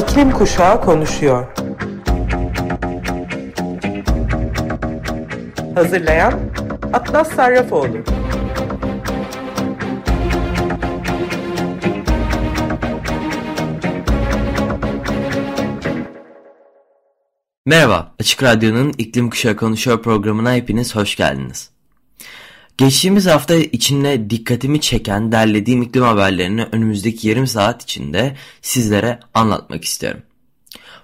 İklim Kuşağı konuşuyor. Hazırlayan Atlas Sarrafoğlu. Merhaba, Açık Radyo'nun İklim Kuşağı Konuşuyor programına hepiniz hoş geldiniz. Geçtiğimiz hafta içinde dikkatimi çeken derlediğim iklim haberlerini önümüzdeki yarım saat içinde sizlere anlatmak istiyorum.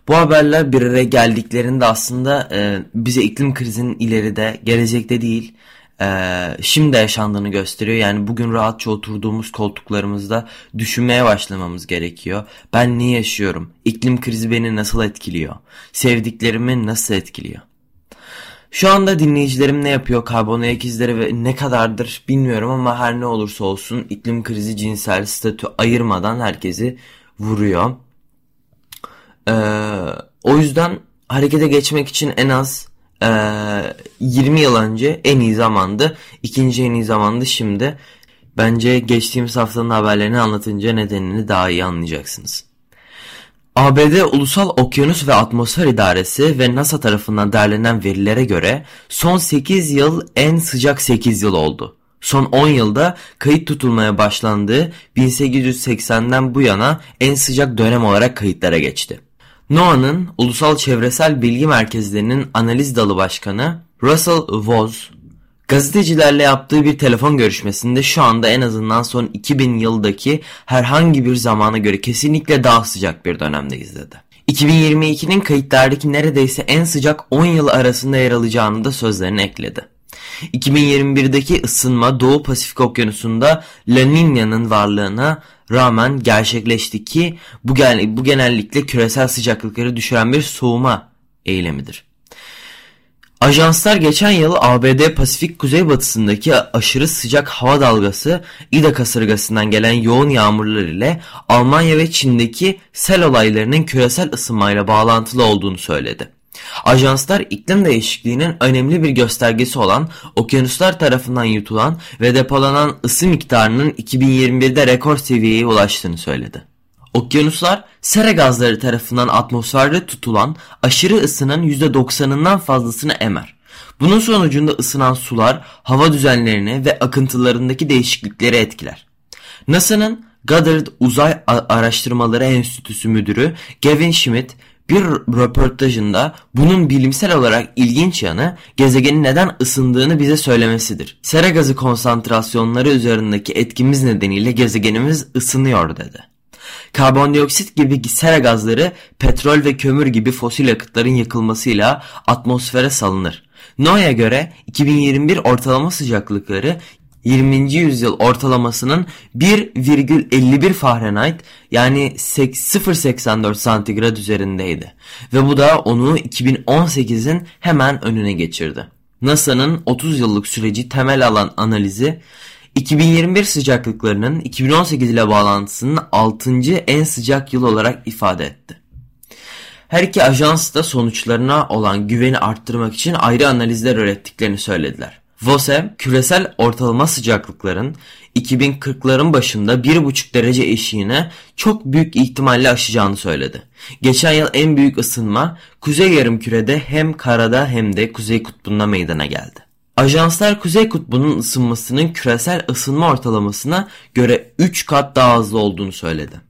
Bu haberler bir araya geldiklerinde aslında e, bize iklim krizinin ileride, gelecekte değil, e, şimdi yaşandığını gösteriyor. Yani bugün rahatça oturduğumuz koltuklarımızda düşünmeye başlamamız gerekiyor. Ben ne yaşıyorum? İklim krizi beni nasıl etkiliyor? Sevdiklerimi nasıl etkiliyor? Şu anda dinleyicilerim ne yapıyor? Karbon ayak izleri ve ne kadardır bilmiyorum ama her ne olursa olsun iklim krizi cinsel statü ayırmadan herkesi vuruyor. Ee, o yüzden harekete geçmek için en az e, 20 yıl önce en iyi zamandı. İkinci en iyi zamandı şimdi. Bence geçtiğimiz haftanın haberlerini anlatınca nedenini daha iyi anlayacaksınız. ABD Ulusal Okyanus ve Atmosfer İdaresi ve NASA tarafından derlenen verilere göre son 8 yıl en sıcak 8 yıl oldu. Son 10 yılda kayıt tutulmaya başlandığı 1880'den bu yana en sıcak dönem olarak kayıtlara geçti. NOAA'nın Ulusal Çevresel Bilgi Merkezlerinin analiz dalı başkanı Russell Woz, gazetecilerle yaptığı bir telefon görüşmesinde şu anda en azından son 2000 yıldaki herhangi bir zamana göre kesinlikle daha sıcak bir dönemdeyiz dedi. 2022'nin kayıtlardaki neredeyse en sıcak 10 yıl arasında yer alacağını da sözlerine ekledi. 2021'deki ısınma Doğu Pasifik Okyanusu'nda La Niña'nın varlığına rağmen gerçekleşti ki bu, bu genellikle küresel sıcaklıkları düşüren bir soğuma eylemidir. Ajanslar geçen yıl ABD Pasifik kuzeybatısındaki aşırı sıcak hava dalgası Ida kasırgasından gelen yoğun yağmurlar ile Almanya ve Çin'deki sel olaylarının küresel ısınmayla bağlantılı olduğunu söyledi. Ajanslar iklim değişikliğinin önemli bir göstergesi olan okyanuslar tarafından yutulan ve depolanan ısı miktarının 2021'de rekor seviyeye ulaştığını söyledi. Okyanuslar sera gazları tarafından atmosferde tutulan aşırı ısının %90'ından fazlasını emer. Bunun sonucunda ısınan sular hava düzenlerini ve akıntılarındaki değişiklikleri etkiler. NASA'nın Goddard Uzay Araştırmaları Enstitüsü Müdürü Gavin Schmidt bir röportajında bunun bilimsel olarak ilginç yanı gezegenin neden ısındığını bize söylemesidir. Sera gazı konsantrasyonları üzerindeki etkimiz nedeniyle gezegenimiz ısınıyor dedi. Karbondioksit gibi sera gazları petrol ve kömür gibi fosil yakıtların yakılmasıyla atmosfere salınır. NOAA'ya göre 2021 ortalama sıcaklıkları 20. yüzyıl ortalamasının 1,51 Fahrenheit yani 0.84 santigrat üzerindeydi. Ve bu da onu 2018'in hemen önüne geçirdi. NASA'nın 30 yıllık süreci temel alan analizi 2021 sıcaklıklarının 2018 ile bağlantısının 6. en sıcak yıl olarak ifade etti. Her iki ajans da sonuçlarına olan güveni arttırmak için ayrı analizler ürettiklerini söylediler. VOSE, küresel ortalama sıcaklıkların 2040'ların başında 1,5 derece eşiğine çok büyük ihtimalle aşacağını söyledi. Geçen yıl en büyük ısınma Kuzey Yarımküre'de hem karada hem de Kuzey Kutbu'nda meydana geldi. Ajanslar Kuzey Kutbu'nun ısınmasının küresel ısınma ortalamasına göre 3 kat daha hızlı olduğunu söyledi.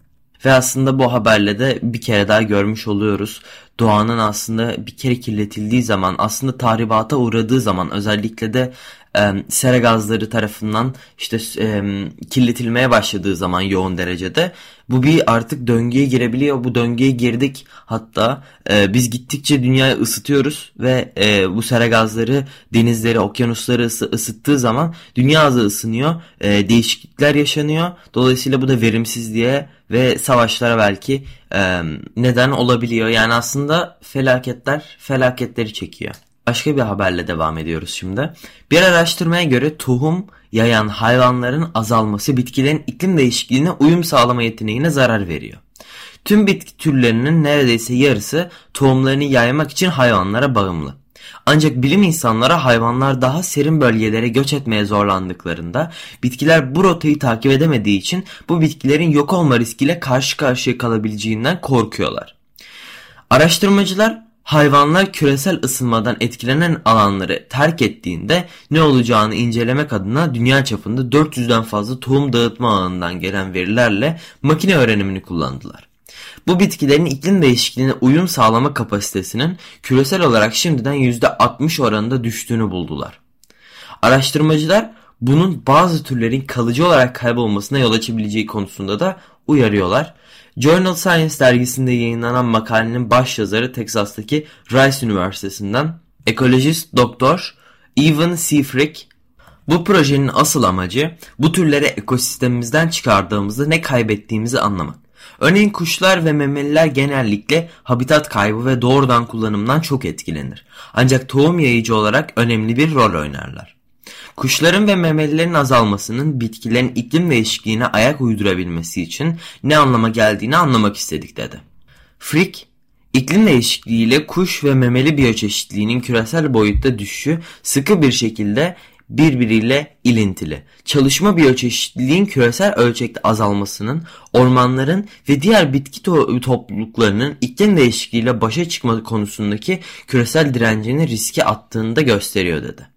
Ve aslında bu haberle de bir kere daha görmüş oluyoruz. Doğanın aslında bir kere kirletildiği zaman aslında tahribata uğradığı zaman özellikle de e, sera gazları tarafından işte e, kirletilmeye başladığı zaman yoğun derecede bu bir artık döngüye girebiliyor. Bu döngüye girdik hatta e, biz gittikçe dünyayı ısıtıyoruz ve e, bu sera gazları denizleri okyanusları ısı, ısıttığı zaman dünya hızı ısınıyor. E, değişiklikler yaşanıyor. Dolayısıyla bu da verimsizliğe ve savaşlara belki e, neden olabiliyor. Yani aslında felaketler felaketleri çekiyor. Başka bir haberle devam ediyoruz şimdi. Bir araştırmaya göre tohum yayan hayvanların azalması bitkilerin iklim değişikliğine uyum sağlama yeteneğine zarar veriyor. Tüm bitki türlerinin neredeyse yarısı tohumlarını yaymak için hayvanlara bağımlı. Ancak bilim insanları hayvanlar daha serin bölgelere göç etmeye zorlandıklarında bitkiler bu rotayı takip edemediği için bu bitkilerin yok olma riskiyle karşı karşıya kalabileceğinden korkuyorlar. Araştırmacılar hayvanlar küresel ısınmadan etkilenen alanları terk ettiğinde ne olacağını incelemek adına dünya çapında 400'den fazla tohum dağıtma ağından gelen verilerle makine öğrenimini kullandılar. Bu bitkilerin iklim değişikliğine uyum sağlama kapasitesinin küresel olarak şimdiden %60 oranında düştüğünü buldular. Araştırmacılar bunun bazı türlerin kalıcı olarak kaybolmasına yol açabileceği konusunda da uyarıyorlar. Journal Science dergisinde yayınlanan makalenin baş yazarı Texas'taki Rice Üniversitesi'nden ekolojist doktor Evan Seafrick bu projenin asıl amacı bu türleri ekosistemimizden çıkardığımızda ne kaybettiğimizi anlamak. Örneğin kuşlar ve memeliler genellikle habitat kaybı ve doğrudan kullanımdan çok etkilenir. Ancak tohum yayıcı olarak önemli bir rol oynarlar. Kuşların ve memelilerin azalmasının bitkilerin iklim değişikliğine ayak uydurabilmesi için ne anlama geldiğini anlamak istedik dedi. Frick, iklim değişikliğiyle kuş ve memeli biyoçeşitliğinin küresel boyutta düşüşü sıkı bir şekilde birbiriyle ilintili. Çalışma biyoçeşitliliğin küresel ölçekte azalmasının, ormanların ve diğer bitki to topluluklarının iklim değişikliğiyle başa çıkma konusundaki küresel direncini riske attığını da gösteriyor dedi.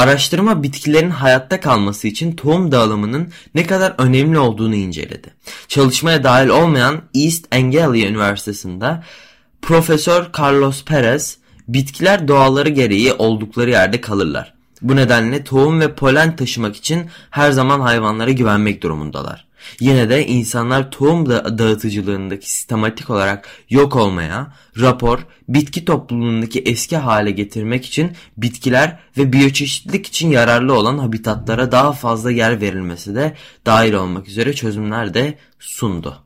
Araştırma bitkilerin hayatta kalması için tohum dağılımının ne kadar önemli olduğunu inceledi. Çalışmaya dahil olmayan East Anglia Üniversitesi'nde Profesör Carlos Perez, bitkiler doğaları gereği oldukları yerde kalırlar. Bu nedenle tohum ve polen taşımak için her zaman hayvanlara güvenmek durumundalar. Yine de insanlar tohum da dağıtıcılığındaki sistematik olarak yok olmaya, rapor, bitki topluluğundaki eski hale getirmek için bitkiler ve biyoçeşitlilik için yararlı olan habitatlara daha fazla yer verilmesi de dahil olmak üzere çözümler de sundu.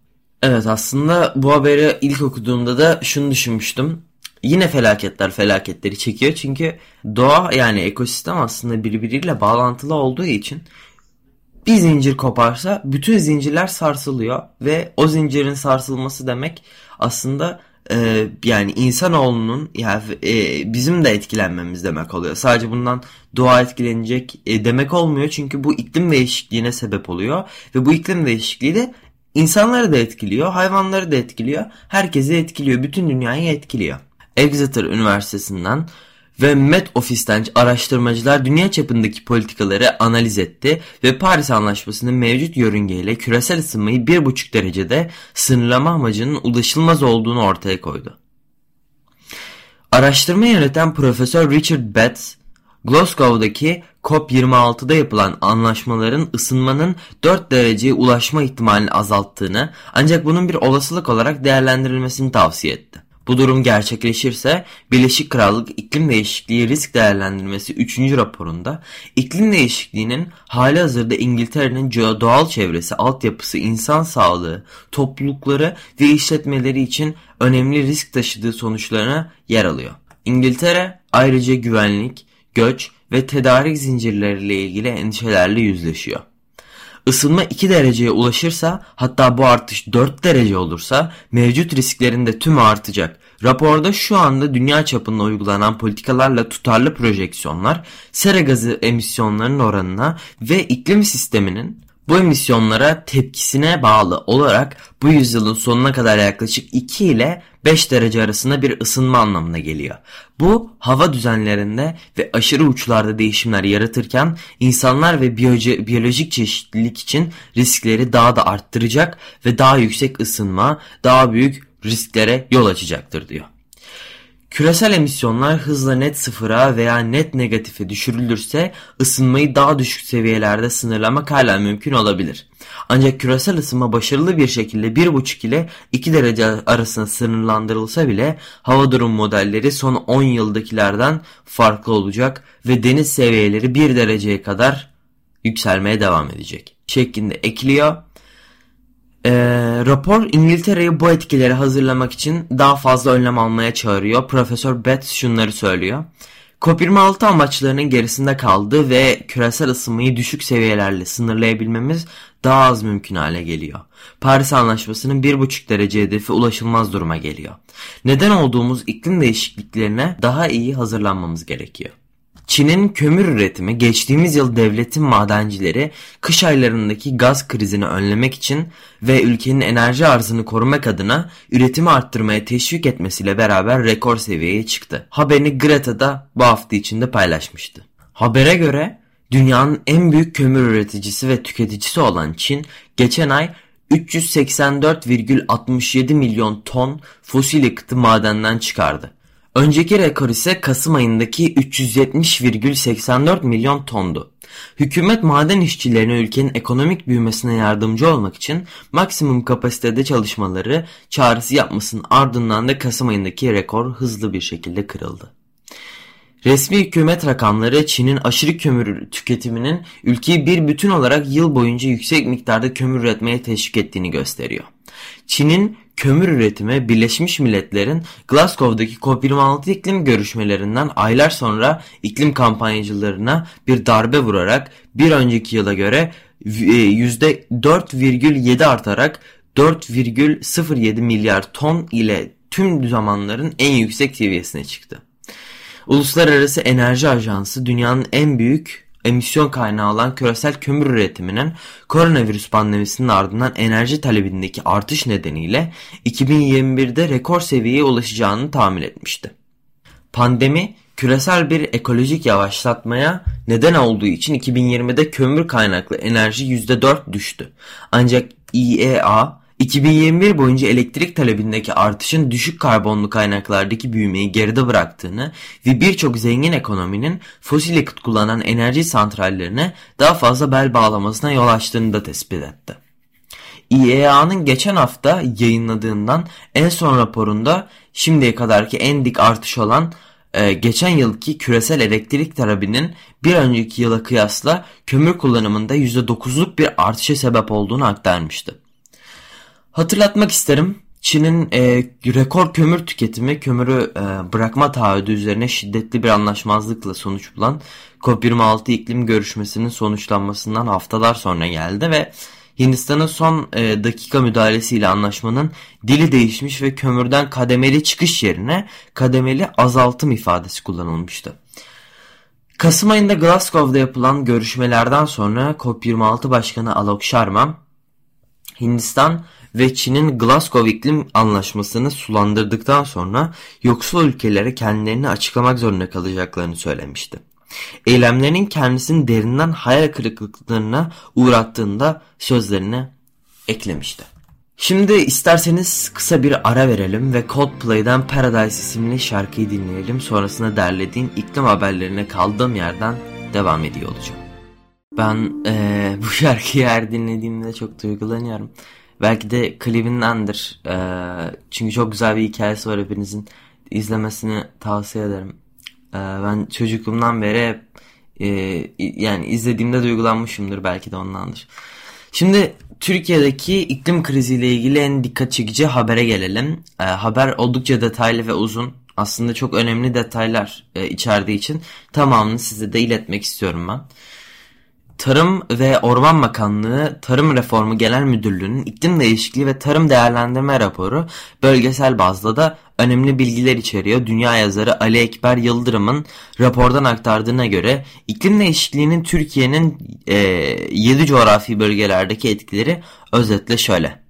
Evet aslında bu haberi ilk okuduğumda da şunu düşünmüştüm yine felaketler felaketleri çekiyor. Çünkü doğa yani ekosistem aslında birbiriyle bağlantılı olduğu için bir zincir koparsa bütün zincirler sarsılıyor ve o zincirin sarsılması demek aslında e, yani insanoğlunun yani e, bizim de etkilenmemiz demek oluyor. Sadece bundan doğa etkilenecek e, demek olmuyor çünkü bu iklim değişikliğine sebep oluyor ve bu iklim değişikliği de insanları da etkiliyor, hayvanları da etkiliyor, herkesi etkiliyor, bütün dünyayı etkiliyor. Exeter Üniversitesi'nden ve Met Office'ten araştırmacılar dünya çapındaki politikaları analiz etti ve Paris Anlaşması'nın mevcut yörüngeyle küresel ısınmayı 1,5 derecede sınırlama amacının ulaşılmaz olduğunu ortaya koydu. Araştırma yöneten Profesör Richard Betts, Glasgow'daki COP26'da yapılan anlaşmaların ısınmanın 4 dereceye ulaşma ihtimalini azalttığını ancak bunun bir olasılık olarak değerlendirilmesini tavsiye etti. Bu durum gerçekleşirse Birleşik Krallık İklim Değişikliği Risk Değerlendirmesi 3. raporunda iklim değişikliğinin hali hazırda İngiltere'nin doğal çevresi, altyapısı, insan sağlığı, toplulukları ve işletmeleri için önemli risk taşıdığı sonuçlarına yer alıyor. İngiltere ayrıca güvenlik, göç ve tedarik zincirleriyle ilgili endişelerle yüzleşiyor. Isınma 2 dereceye ulaşırsa hatta bu artış 4 derece olursa mevcut risklerin de tümü artacak. Raporda şu anda dünya çapında uygulanan politikalarla tutarlı projeksiyonlar sera gazı emisyonlarının oranına ve iklim sisteminin bu emisyonlara tepkisine bağlı olarak bu yüzyılın sonuna kadar yaklaşık 2 ile 5 derece arasında bir ısınma anlamına geliyor. Bu hava düzenlerinde ve aşırı uçlarda değişimler yaratırken insanlar ve biyolojik çeşitlilik için riskleri daha da arttıracak ve daha yüksek ısınma, daha büyük risklere yol açacaktır diyor. Küresel emisyonlar hızla net sıfıra veya net negatife düşürülürse ısınmayı daha düşük seviyelerde sınırlamak hala mümkün olabilir. Ancak küresel ısınma başarılı bir şekilde 1,5 ile 2 derece arasında sınırlandırılsa bile hava durum modelleri son 10 yıldakilerden farklı olacak ve deniz seviyeleri 1 dereceye kadar yükselmeye devam edecek şeklinde ekliyor. E, rapor İngiltere'yi bu etkileri hazırlamak için daha fazla önlem almaya çağırıyor. Profesör Betts şunları söylüyor. COP26 amaçlarının gerisinde kaldı ve küresel ısınmayı düşük seviyelerle sınırlayabilmemiz daha az mümkün hale geliyor. Paris Anlaşması'nın 1,5 derece hedefi ulaşılmaz duruma geliyor. Neden olduğumuz iklim değişikliklerine daha iyi hazırlanmamız gerekiyor. Çin'in kömür üretimi geçtiğimiz yıl devletin madencileri kış aylarındaki gaz krizini önlemek için ve ülkenin enerji arzını korumak adına üretimi arttırmaya teşvik etmesiyle beraber rekor seviyeye çıktı. Haberini Greta da bu hafta içinde paylaşmıştı. Habere göre dünyanın en büyük kömür üreticisi ve tüketicisi olan Çin geçen ay 384,67 milyon ton fosil yakıtı madenden çıkardı. Önceki rekor ise Kasım ayındaki 370,84 milyon tondu. Hükümet maden işçilerine ülkenin ekonomik büyümesine yardımcı olmak için maksimum kapasitede çalışmaları çağrısı yapmasının ardından da Kasım ayındaki rekor hızlı bir şekilde kırıldı. Resmi hükümet rakamları Çin'in aşırı kömür tüketiminin ülkeyi bir bütün olarak yıl boyunca yüksek miktarda kömür üretmeye teşvik ettiğini gösteriyor. Çin'in kömür üretimi Birleşmiş Milletler'in Glasgow'daki COP26 iklim görüşmelerinden aylar sonra iklim kampanyacılarına bir darbe vurarak bir önceki yıla göre %4,7 e, artarak 4,07 milyar ton ile tüm zamanların en yüksek seviyesine çıktı. Uluslararası Enerji Ajansı dünyanın en büyük emisyon kaynağı olan küresel kömür üretiminin koronavirüs pandemisinin ardından enerji talebindeki artış nedeniyle 2021'de rekor seviyeye ulaşacağını tahmin etmişti. Pandemi küresel bir ekolojik yavaşlatmaya neden olduğu için 2020'de kömür kaynaklı enerji %4 düştü. Ancak IEA 2021 boyunca elektrik talebindeki artışın düşük karbonlu kaynaklardaki büyümeyi geride bıraktığını ve birçok zengin ekonominin fosil yakıt kullanan enerji santrallerine daha fazla bel bağlamasına yol açtığını da tespit etti. IEA'nın geçen hafta yayınladığından en son raporunda şimdiye kadarki en dik artış olan e, geçen yılki küresel elektrik talebinin bir önceki yıla kıyasla kömür kullanımında %9'luk bir artışa sebep olduğunu aktarmıştı. Hatırlatmak isterim. Çin'in e, rekor kömür tüketimi kömürü e, bırakma taahhüdü üzerine şiddetli bir anlaşmazlıkla sonuç bulan COP26 iklim görüşmesinin sonuçlanmasından haftalar sonra geldi ve Hindistan'ın son e, dakika müdahalesiyle anlaşmanın dili değişmiş ve kömürden kademeli çıkış yerine kademeli azaltım ifadesi kullanılmıştı. Kasım ayında Glasgow'da yapılan görüşmelerden sonra COP26 Başkanı Alok Sharma, Hindistan ve Çin'in Glasgow İklim Anlaşması'nı sulandırdıktan sonra yoksul ülkelere kendilerini açıklamak zorunda kalacaklarını söylemişti. Eylemlerinin kendisini derinden hayal kırıklıklarına uğrattığında sözlerine eklemişti. Şimdi isterseniz kısa bir ara verelim ve Coldplay'den Paradise isimli şarkıyı dinleyelim. Sonrasında derlediğim iklim haberlerine kaldığım yerden devam ediyor olacağım. Ben ee, bu şarkıyı her dinlediğimde çok duygulanıyorum. Belki de klibindendir. Ee, çünkü çok güzel bir hikayesi var hepinizin. izlemesini tavsiye ederim. Ee, ben çocukluğumdan beri e, yani izlediğimde duygulanmışımdır belki de ondandır. Şimdi Türkiye'deki iklim kriziyle ilgili en dikkat çekici habere gelelim. Ee, haber oldukça detaylı ve uzun. Aslında çok önemli detaylar e, içerdiği için tamamını size de iletmek istiyorum ben. Tarım ve Orman Bakanlığı Tarım Reformu Genel Müdürlüğü'nün iklim değişikliği ve tarım değerlendirme raporu bölgesel bazda da önemli bilgiler içeriyor. Dünya yazarı Ali Ekber Yıldırım'ın rapordan aktardığına göre iklim değişikliğinin Türkiye'nin e, 7 coğrafi bölgelerdeki etkileri özetle şöyle.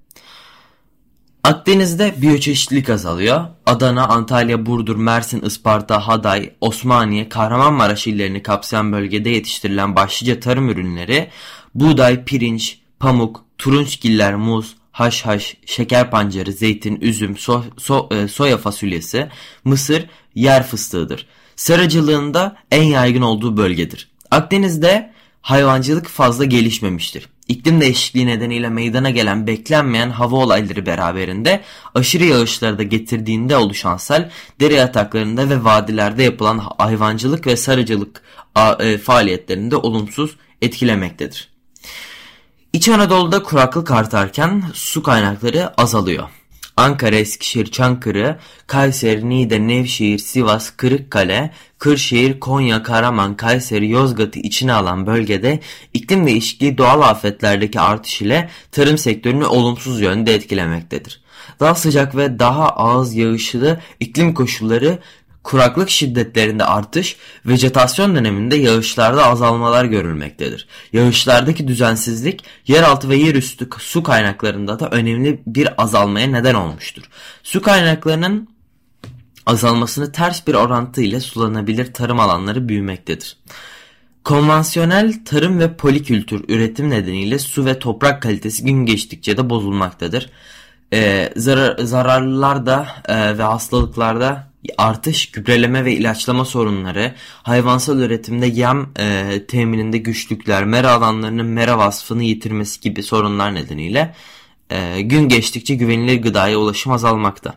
Akdeniz'de biyoçeşitlilik azalıyor. Adana, Antalya, Burdur, Mersin, Isparta, Haday, Osmaniye, Kahramanmaraş illerini kapsayan bölgede yetiştirilen başlıca tarım ürünleri buğday, pirinç, pamuk, turunçgiller, muz, haşhaş, şeker pancarı, zeytin, üzüm, so so e, soya fasulyesi, mısır, yer fıstığıdır. Sarıcılığında en yaygın olduğu bölgedir. Akdeniz'de hayvancılık fazla gelişmemiştir. İklim değişikliği nedeniyle meydana gelen beklenmeyen hava olayları beraberinde aşırı yağışları da getirdiğinde oluşan sel dere yataklarında ve vadilerde yapılan hayvancılık ve sarıcılık e, faaliyetlerinde olumsuz etkilemektedir. İç Anadolu'da kuraklık artarken su kaynakları azalıyor. Ankara, Eskişehir, Çankırı, Kayseri, Niğde, Nevşehir, Sivas, Kırıkkale, Kırşehir, Konya, Karaman, Kayseri, Yozgat'ı içine alan bölgede iklim değişikliği doğal afetlerdeki artış ile tarım sektörünü olumsuz yönde etkilemektedir. Daha sıcak ve daha az yağışlı iklim koşulları kuraklık şiddetlerinde artış, vejetasyon döneminde yağışlarda azalmalar görülmektedir. Yağışlardaki düzensizlik yeraltı ve yerüstü su kaynaklarında da önemli bir azalmaya neden olmuştur. Su kaynaklarının azalmasını ters bir orantı ile sulanabilir tarım alanları büyümektedir. Konvansiyonel tarım ve polikültür üretim nedeniyle su ve toprak kalitesi gün geçtikçe de bozulmaktadır. Ee, zarar, zararlılarda e, ve hastalıklarda artış, gübreleme ve ilaçlama sorunları, hayvansal üretimde yem e, temininde güçlükler, mera alanlarının mera vasfını yitirmesi gibi sorunlar nedeniyle e, gün geçtikçe güvenilir gıdaya ulaşım azalmakta.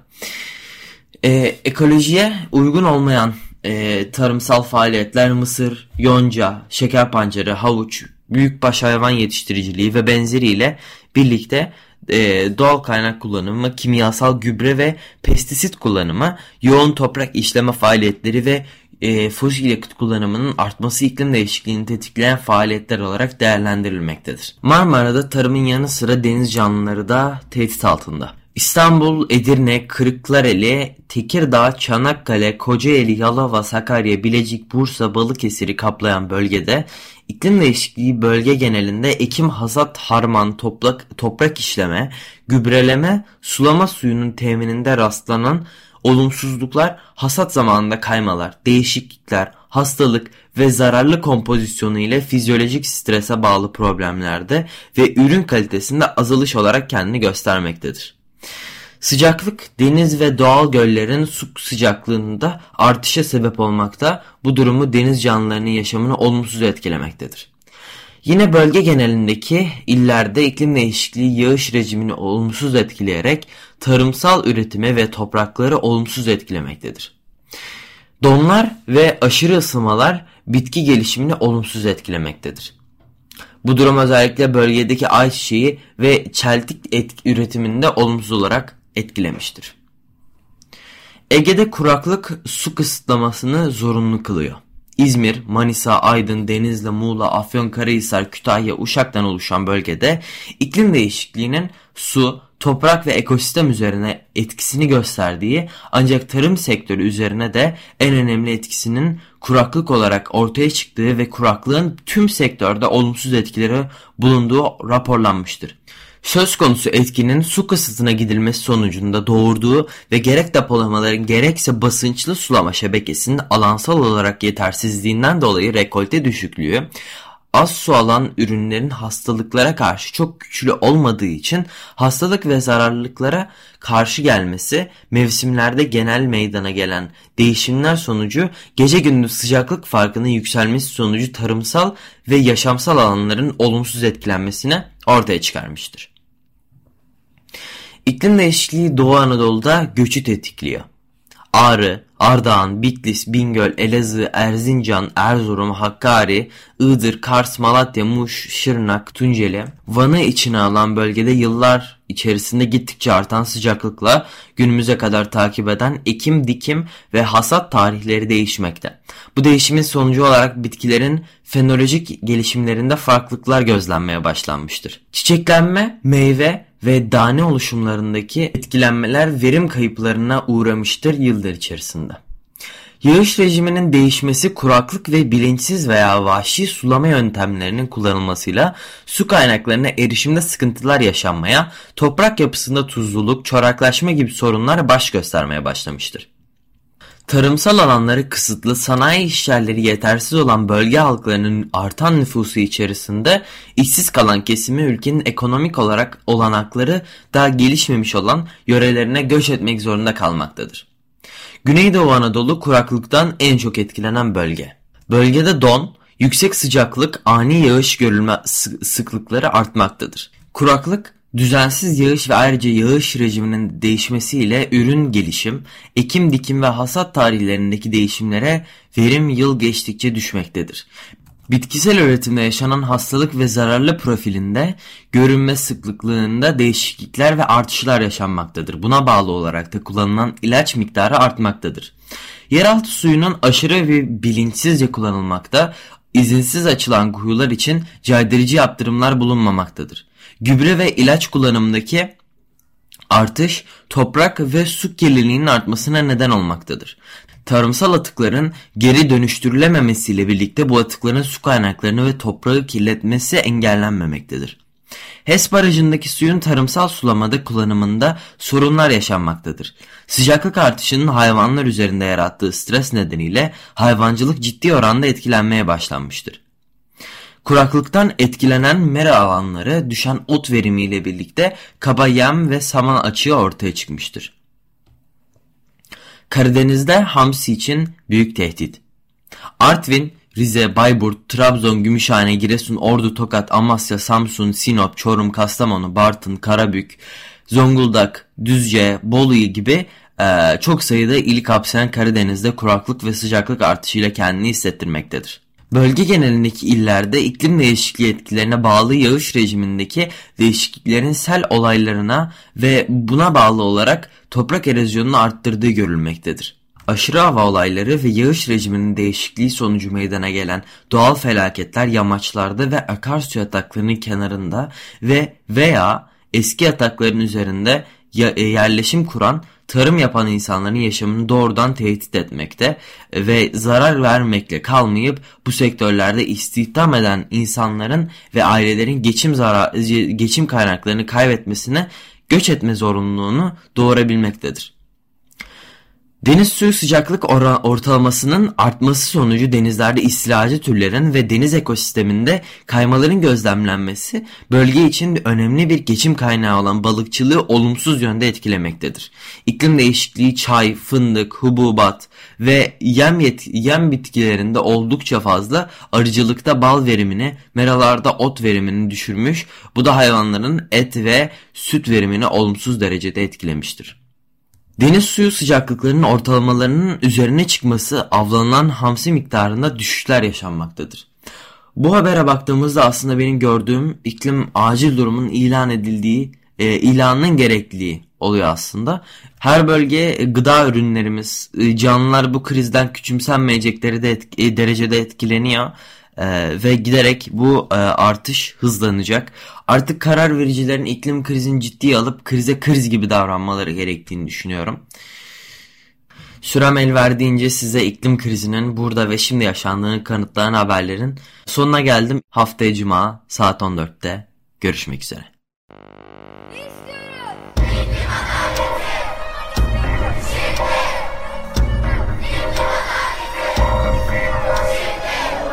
E, ekolojiye uygun olmayan e, tarımsal faaliyetler mısır, yonca, şeker pancarı, havuç, büyükbaş hayvan yetiştiriciliği ve benzeriyle birlikte e, doğal kaynak kullanımı, kimyasal gübre ve pestisit kullanımı, yoğun toprak işleme faaliyetleri ve e, fosil yakıt kullanımının artması iklim değişikliğini tetikleyen faaliyetler olarak değerlendirilmektedir. Marmara'da tarımın yanı sıra deniz canlıları da tehdit altında. İstanbul, Edirne, Kırıklareli, Tekirdağ, Çanakkale, Kocaeli, Yalova, Sakarya, Bilecik, Bursa, Balıkesir'i kaplayan bölgede iklim değişikliği bölge genelinde ekim, hasat, harman, toprak, toprak işleme, gübreleme, sulama suyunun temininde rastlanan olumsuzluklar, hasat zamanında kaymalar, değişiklikler, hastalık ve zararlı kompozisyonu ile fizyolojik strese bağlı problemlerde ve ürün kalitesinde azalış olarak kendini göstermektedir. Sıcaklık deniz ve doğal göllerin su sıcaklığında artışa sebep olmakta. Bu durumu deniz canlılarının yaşamını olumsuz etkilemektedir. Yine bölge genelindeki illerde iklim değişikliği yağış rejimini olumsuz etkileyerek tarımsal üretimi ve toprakları olumsuz etkilemektedir. Donlar ve aşırı ısınmalar bitki gelişimini olumsuz etkilemektedir. Bu durum özellikle bölgedeki ayçiçeği ve çeltik üretiminde olumsuz olarak etkilemiştir. Ege'de kuraklık su kısıtlamasını zorunlu kılıyor. İzmir, Manisa, Aydın, Denizli, Muğla, Afyonkarahisar, Kütahya, Uşak'tan oluşan bölgede iklim değişikliğinin su, toprak ve ekosistem üzerine etkisini gösterdiği ancak tarım sektörü üzerine de en önemli etkisinin kuraklık olarak ortaya çıktığı ve kuraklığın tüm sektörde olumsuz etkileri bulunduğu raporlanmıştır. Söz konusu etkinin su kısıtına gidilmesi sonucunda doğurduğu ve gerek depolamaların gerekse basınçlı sulama şebekesinin alansal olarak yetersizliğinden dolayı rekolte düşüklüğü, az su alan ürünlerin hastalıklara karşı çok güçlü olmadığı için hastalık ve zararlılıklara karşı gelmesi mevsimlerde genel meydana gelen değişimler sonucu gece gündüz sıcaklık farkının yükselmesi sonucu tarımsal ve yaşamsal alanların olumsuz etkilenmesine ortaya çıkarmıştır. İklim değişikliği Doğu Anadolu'da göçü tetikliyor. Ağrı, Ardahan, Bitlis, Bingöl, Elazığ, Erzincan, Erzurum, Hakkari, Iğdır, Kars, Malatya, Muş, Şırnak, Tunceli, Van'ı içine alan bölgede yıllar içerisinde gittikçe artan sıcaklıkla günümüze kadar takip eden ekim, dikim ve hasat tarihleri değişmekte. Bu değişimin sonucu olarak bitkilerin fenolojik gelişimlerinde farklılıklar gözlenmeye başlanmıştır. Çiçeklenme, meyve ve tane oluşumlarındaki etkilenmeler verim kayıplarına uğramıştır yıllar içerisinde. Yağış rejiminin değişmesi kuraklık ve bilinçsiz veya vahşi sulama yöntemlerinin kullanılmasıyla su kaynaklarına erişimde sıkıntılar yaşanmaya, toprak yapısında tuzluluk, çoraklaşma gibi sorunlar baş göstermeye başlamıştır. Tarımsal alanları kısıtlı, sanayi işyerleri yetersiz olan bölge halklarının artan nüfusu içerisinde işsiz kalan kesimi ülkenin ekonomik olarak olanakları daha gelişmemiş olan yörelerine göç etmek zorunda kalmaktadır. Güneydoğu Anadolu kuraklıktan en çok etkilenen bölge. Bölgede don, yüksek sıcaklık, ani yağış görülme sıklıkları artmaktadır. Kuraklık Düzensiz yağış ve ayrıca yağış rejiminin değişmesiyle ürün gelişim, ekim dikim ve hasat tarihlerindeki değişimlere verim yıl geçtikçe düşmektedir. Bitkisel üretimde yaşanan hastalık ve zararlı profilinde görünme sıklıklığında değişiklikler ve artışlar yaşanmaktadır. Buna bağlı olarak da kullanılan ilaç miktarı artmaktadır. Yeraltı suyunun aşırı ve bilinçsizce kullanılmakta, izinsiz açılan kuyular için caydırıcı yaptırımlar bulunmamaktadır. Gübre ve ilaç kullanımındaki artış toprak ve su kirliliğinin artmasına neden olmaktadır. tarımsal atıkların geri dönüştürülememesiyle birlikte bu atıkların su kaynaklarını ve toprağı kirletmesi engellenmemektedir. HES barajındaki suyun tarımsal sulamada kullanımında sorunlar yaşanmaktadır. Sıcaklık artışının hayvanlar üzerinde yarattığı stres nedeniyle hayvancılık ciddi oranda etkilenmeye başlanmıştır. Kuraklıktan etkilenen mera alanları düşen ot verimiyle birlikte kaba yem ve saman açığı ortaya çıkmıştır. Karadeniz'de hamsi için büyük tehdit. Artvin, Rize, Bayburt, Trabzon, Gümüşhane, Giresun, Ordu, Tokat, Amasya, Samsun, Sinop, Çorum, Kastamonu, Bartın, Karabük, Zonguldak, Düzce, Bolu gibi e, çok sayıda il kapsayan Karadeniz'de kuraklık ve sıcaklık artışıyla kendini hissettirmektedir. Bölge genelindeki illerde iklim değişikliği etkilerine bağlı yağış rejimindeki değişikliklerin sel olaylarına ve buna bağlı olarak toprak erozyonunu arttırdığı görülmektedir. Aşırı hava olayları ve yağış rejiminin değişikliği sonucu meydana gelen doğal felaketler yamaçlarda ve akarsu yataklarının kenarında ve veya eski yatakların üzerinde yerleşim kuran tarım yapan insanların yaşamını doğrudan tehdit etmekte ve zarar vermekle kalmayıp bu sektörlerde istihdam eden insanların ve ailelerin geçim zarar, geçim kaynaklarını kaybetmesine göç etme zorunluluğunu doğurabilmektedir. Deniz suyu sıcaklık ortalamasının artması sonucu denizlerde istilacı türlerin ve deniz ekosisteminde kaymaların gözlemlenmesi bölge için önemli bir geçim kaynağı olan balıkçılığı olumsuz yönde etkilemektedir. İklim değişikliği çay, fındık, hububat ve yem, yem bitkilerinde oldukça fazla arıcılıkta bal verimini, meralarda ot verimini düşürmüş, bu da hayvanların et ve süt verimini olumsuz derecede etkilemiştir. Deniz suyu sıcaklıklarının ortalamalarının üzerine çıkması avlanılan hamsi miktarında düşüşler yaşanmaktadır. Bu habere baktığımızda aslında benim gördüğüm iklim acil durumun ilan edildiği, e, ilanının gerekliliği oluyor aslında. Her bölge gıda ürünlerimiz, e, canlılar bu krizden küçümsenmeyecekleri de etki, e, derecede etkileniyor. Ee, ve giderek bu e, artış hızlanacak. Artık karar vericilerin iklim krizini ciddiye alıp krize kriz gibi davranmaları gerektiğini düşünüyorum. Sürem el verdiğince size iklim krizinin burada ve şimdi yaşandığını kanıtlayan haberlerin sonuna geldim. Haftaya Cuma saat 14'te görüşmek üzere.